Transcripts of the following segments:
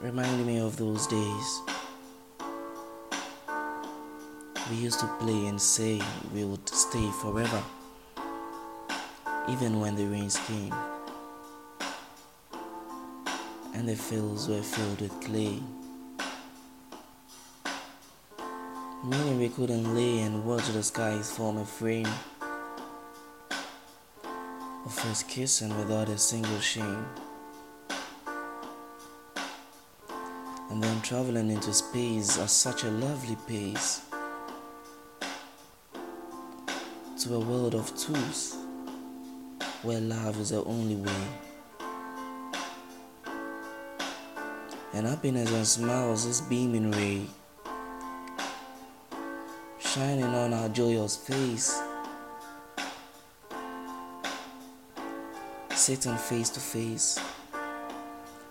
reminding me of those days. We used to play and say we would stay forever, even when the rains came and the fields were filled with clay. Meaning we couldn't lay and watch the skies form a frame of us kissing without a single shame. And then traveling into space at such a lovely pace to a world of twos where love is the only way. And happiness and smiles is beaming ray shining on our joyous face. Sitting face to face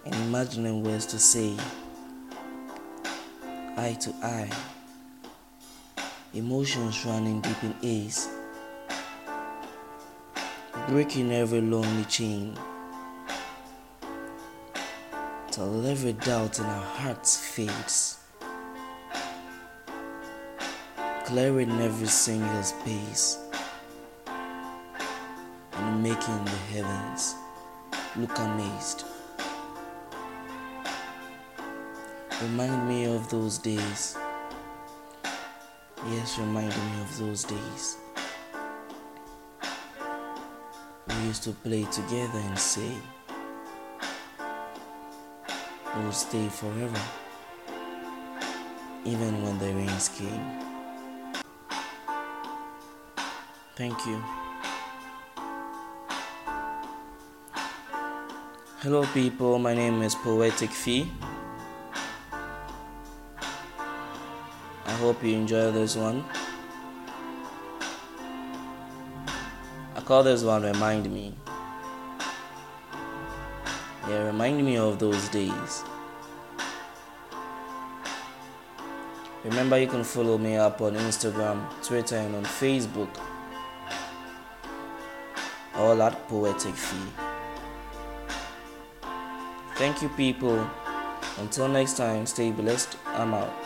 and imagining words to say, eye to eye, emotions running deep in ace, breaking every lonely chain. Till every doubt in our hearts fades. Clearing every single space. And making the heavens look amazed. Remind me of those days. Yes, remind me of those days. We used to play together and say, We'll stay forever, even when the rains came. Thank you. Hello, people. My name is Poeticfi. Hope you enjoy this one. I call this one Remind Me. Yeah, remind me of those days. Remember, you can follow me up on Instagram, Twitter, and on Facebook all at Poeticfi. Thank you, people. Until next time, stay blessed. I'm out.